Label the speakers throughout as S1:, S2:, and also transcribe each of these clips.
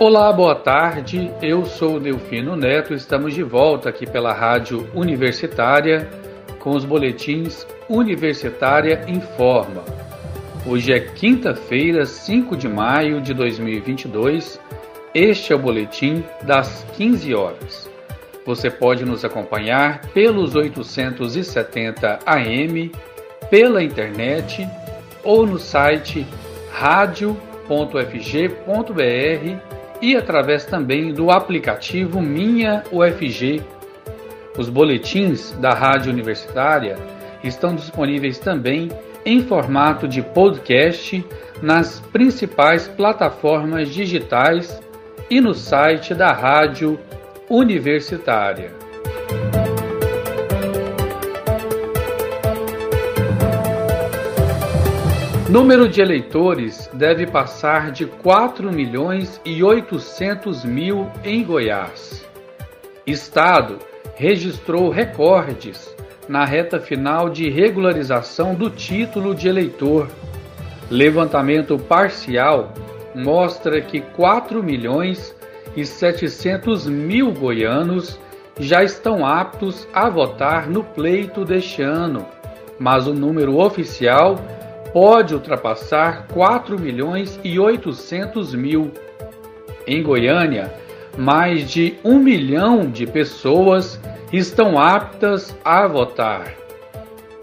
S1: Olá, boa tarde. Eu sou Delfino Neto. Estamos de volta aqui pela Rádio Universitária com os boletins Universitária Informa. Hoje é quinta-feira, 5 de maio de 2022. Este é o boletim das 15 horas. Você pode nos acompanhar pelos 870 AM, pela internet ou no site radio.fg.br e através também do aplicativo Minha UFG. Os boletins da Rádio Universitária estão disponíveis também em formato de podcast nas principais plataformas digitais e no site da Rádio Universitária. Número de eleitores deve passar de 4 milhões e 800 mil em Goiás. Estado registrou recordes na reta final de regularização do título de eleitor. Levantamento parcial mostra que 4 milhões e 700 mil goianos já estão aptos a votar no pleito deste ano, mas o número oficial pode ultrapassar 4 milhões e 800 mil. Em Goiânia, mais de um milhão de pessoas estão aptas a votar.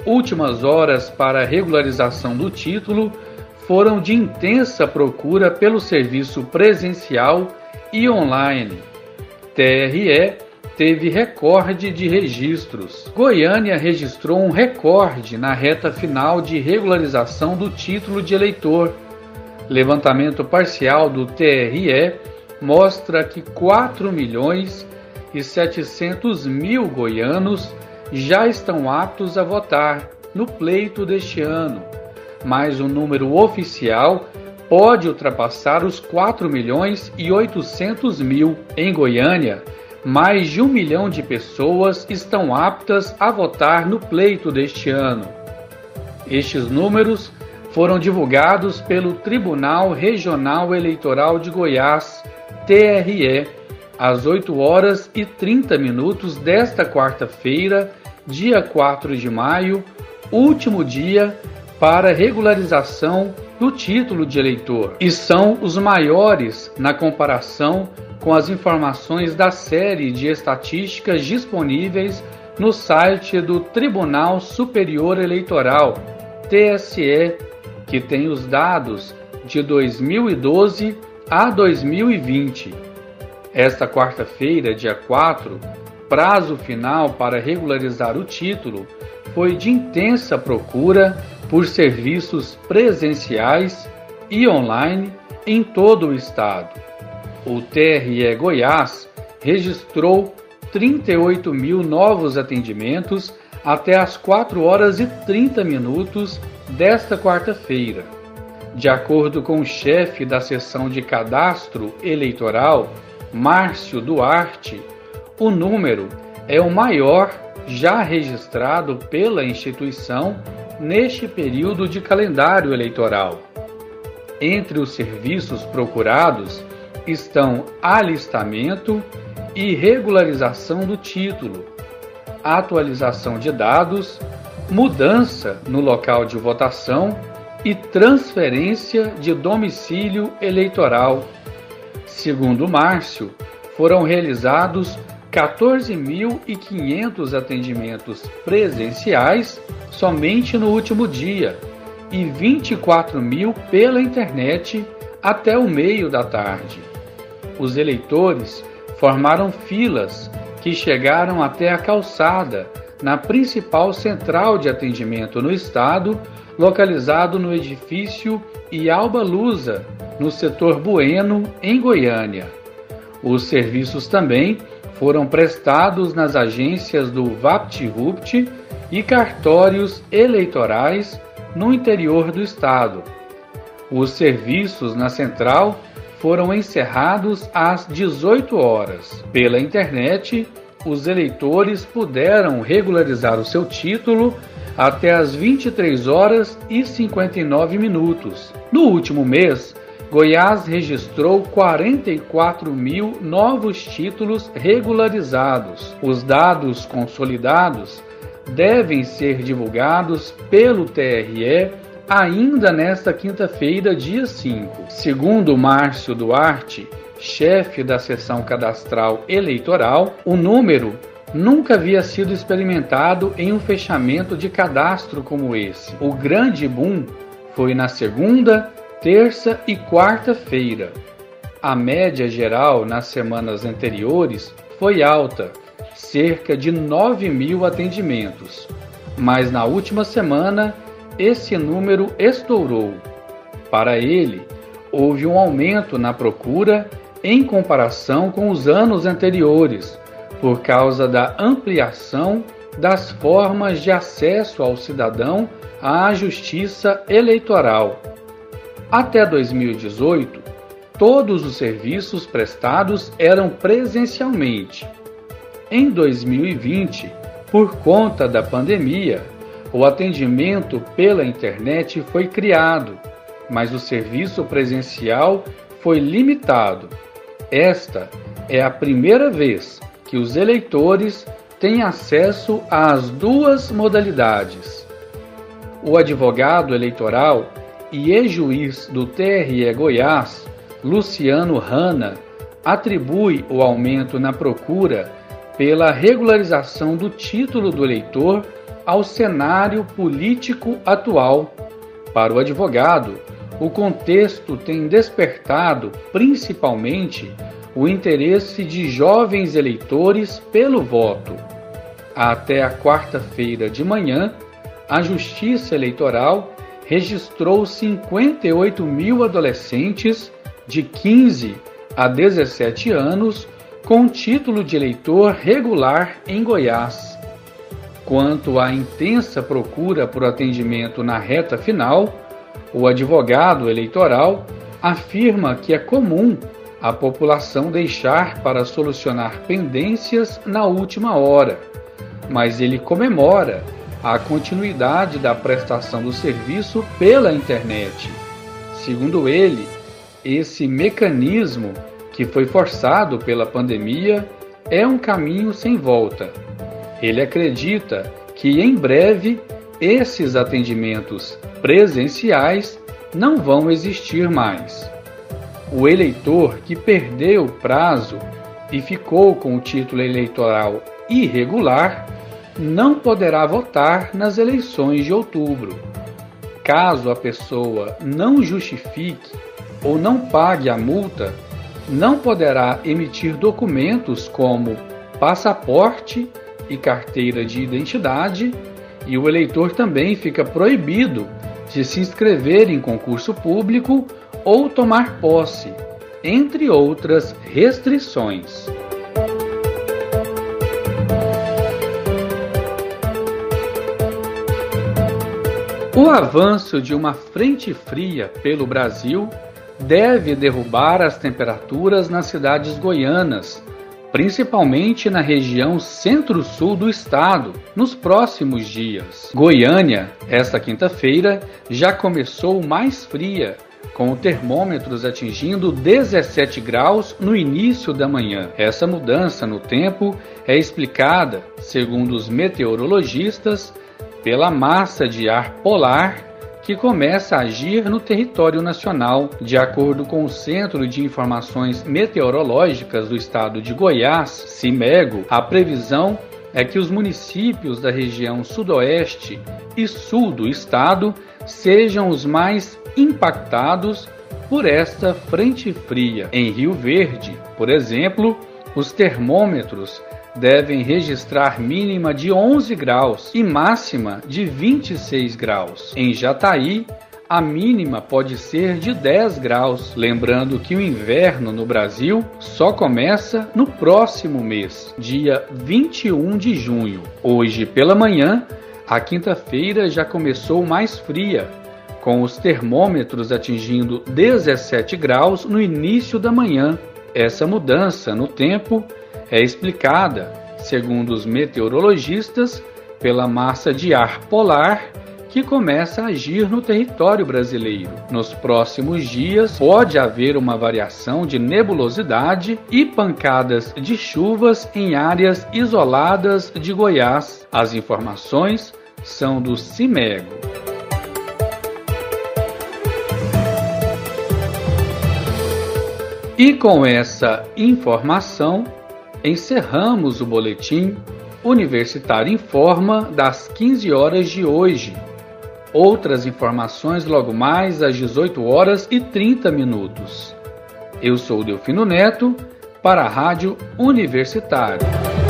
S1: Últimas horas para a regularização do título foram de intensa procura pelo serviço presencial e online. TRE teve recorde de registros. Goiânia registrou um recorde na reta final de regularização do título de eleitor. Levantamento parcial do TRE mostra que 4 milhões e 700 mil goianos já estão aptos a votar no pleito deste ano, mas o número oficial pode ultrapassar os 4 milhões e 800 mil. Em Goiânia, mais de um milhão de pessoas estão aptas a votar no pleito deste ano. Estes números foram divulgados pelo Tribunal Regional Eleitoral de Goiás, TRE, às 8 horas e 30 minutos desta quarta-feira, dia 4 de maio, último dia para regularização do título de eleitor, e são os maiores na comparação com as informações da série de estatísticas disponíveis no site do Tribunal Superior Eleitoral, TSE, que tem os dados de 2012 a 2020. Esta quarta-feira, dia 4, prazo final para regularizar o título, foi de intensa procura por serviços presenciais e online em todo o estado o TRE Goiás registrou 38 mil novos atendimentos até as 4 horas e 30 minutos desta quarta-feira. De acordo com o chefe da seção de cadastro eleitoral, Márcio Duarte, o número é o maior já registrado pela instituição neste período de calendário eleitoral. Entre os serviços procurados, estão alistamento e regularização do título, atualização de dados, mudança no local de votação e transferência de domicílio eleitoral. Segundo Márcio, foram realizados 14.500 atendimentos presenciais somente no último dia e 24 mil pela internet até o meio da tarde os eleitores formaram filas que chegaram até a calçada, na principal central de atendimento no estado, localizado no edifício Ialba Lusa, no setor Bueno, em Goiânia. Os serviços também foram prestados nas agências do VaptVupt e cartórios eleitorais no interior do estado. Os serviços na central foram encerrados às 18 horas. Pela internet, os eleitores puderam regularizar o seu título até às 23 horas e 59 minutos. No último mês, Goiás registrou 44 mil novos títulos regularizados. Os dados consolidados devem ser divulgados pelo TRE ainda nesta quinta-feira, dia 5. Segundo Márcio Duarte, chefe da seção cadastral eleitoral, o número nunca havia sido experimentado em um fechamento de cadastro como esse. O grande boom foi na segunda, terça e quarta-feira. A média geral nas semanas anteriores foi alta, cerca de 9 mil atendimentos, mas na última semana esse número estourou. Para ele, houve um aumento na procura em comparação com os anos anteriores, por causa da ampliação das formas de acesso ao cidadão à justiça eleitoral. Até 2018, todos os serviços prestados eram presencialmente. Em 2020, por conta da pandemia, o atendimento pela internet foi criado, mas o serviço presencial foi limitado. Esta é a primeira vez que os eleitores têm acesso às duas modalidades. O advogado eleitoral e ex-juiz do TRE Goiás, Luciano Hanna, atribui o aumento na procura pela regularização do título do eleitor ao cenário político atual. Para o advogado, o contexto tem despertado principalmente o interesse de jovens eleitores pelo voto. Até a quarta-feira de manhã, a Justiça Eleitoral registrou 58 mil adolescentes de 15 a 17 anos com título de eleitor regular em Goiás. Quanto à intensa procura por atendimento na reta final, o advogado eleitoral afirma que é comum a população deixar para solucionar pendências na última hora, mas ele comemora a continuidade da prestação do serviço pela internet. Segundo ele, esse mecanismo que foi forçado pela pandemia é um caminho sem volta ele acredita que em breve esses atendimentos presenciais não vão existir mais. O eleitor que perdeu o prazo e ficou com o título eleitoral irregular não poderá votar nas eleições de outubro. Caso a pessoa não justifique ou não pague a multa, não poderá emitir documentos como passaporte e carteira de identidade, e o eleitor também fica proibido de se inscrever em concurso público ou tomar posse, entre outras restrições. O avanço de uma frente fria pelo Brasil deve derrubar as temperaturas nas cidades goianas principalmente na região centro-sul do estado, nos próximos dias. Goiânia, esta quinta-feira, já começou mais fria, com termômetros atingindo 17 graus no início da manhã. Essa mudança no tempo é explicada, segundo os meteorologistas, pela massa de ar polar que começa a agir no território nacional. De acordo com o Centro de Informações Meteorológicas do Estado de Goiás, CIMEGO, a previsão é que os municípios da região sudoeste e sul do estado sejam os mais impactados por esta frente fria. Em Rio Verde, por exemplo, os termômetros devem registrar mínima de 11 graus e máxima de 26 graus. Em Jataí, a mínima pode ser de 10 graus, lembrando que o inverno no Brasil só começa no próximo mês, dia 21 de junho. Hoje pela manhã, a quinta-feira já começou mais fria, com os termômetros atingindo 17 graus no início da manhã. Essa mudança no tempo é explicada, segundo os meteorologistas, pela massa de ar polar que começa a agir no território brasileiro. Nos próximos dias, pode haver uma variação de nebulosidade e pancadas de chuvas em áreas isoladas de Goiás. As informações são do CIMEGO. E com essa informação, encerramos o boletim Universitário Informa das 15 horas de hoje. Outras informações logo mais às 18 horas e 30 minutos. Eu sou Delfino Neto para a Rádio Universitária.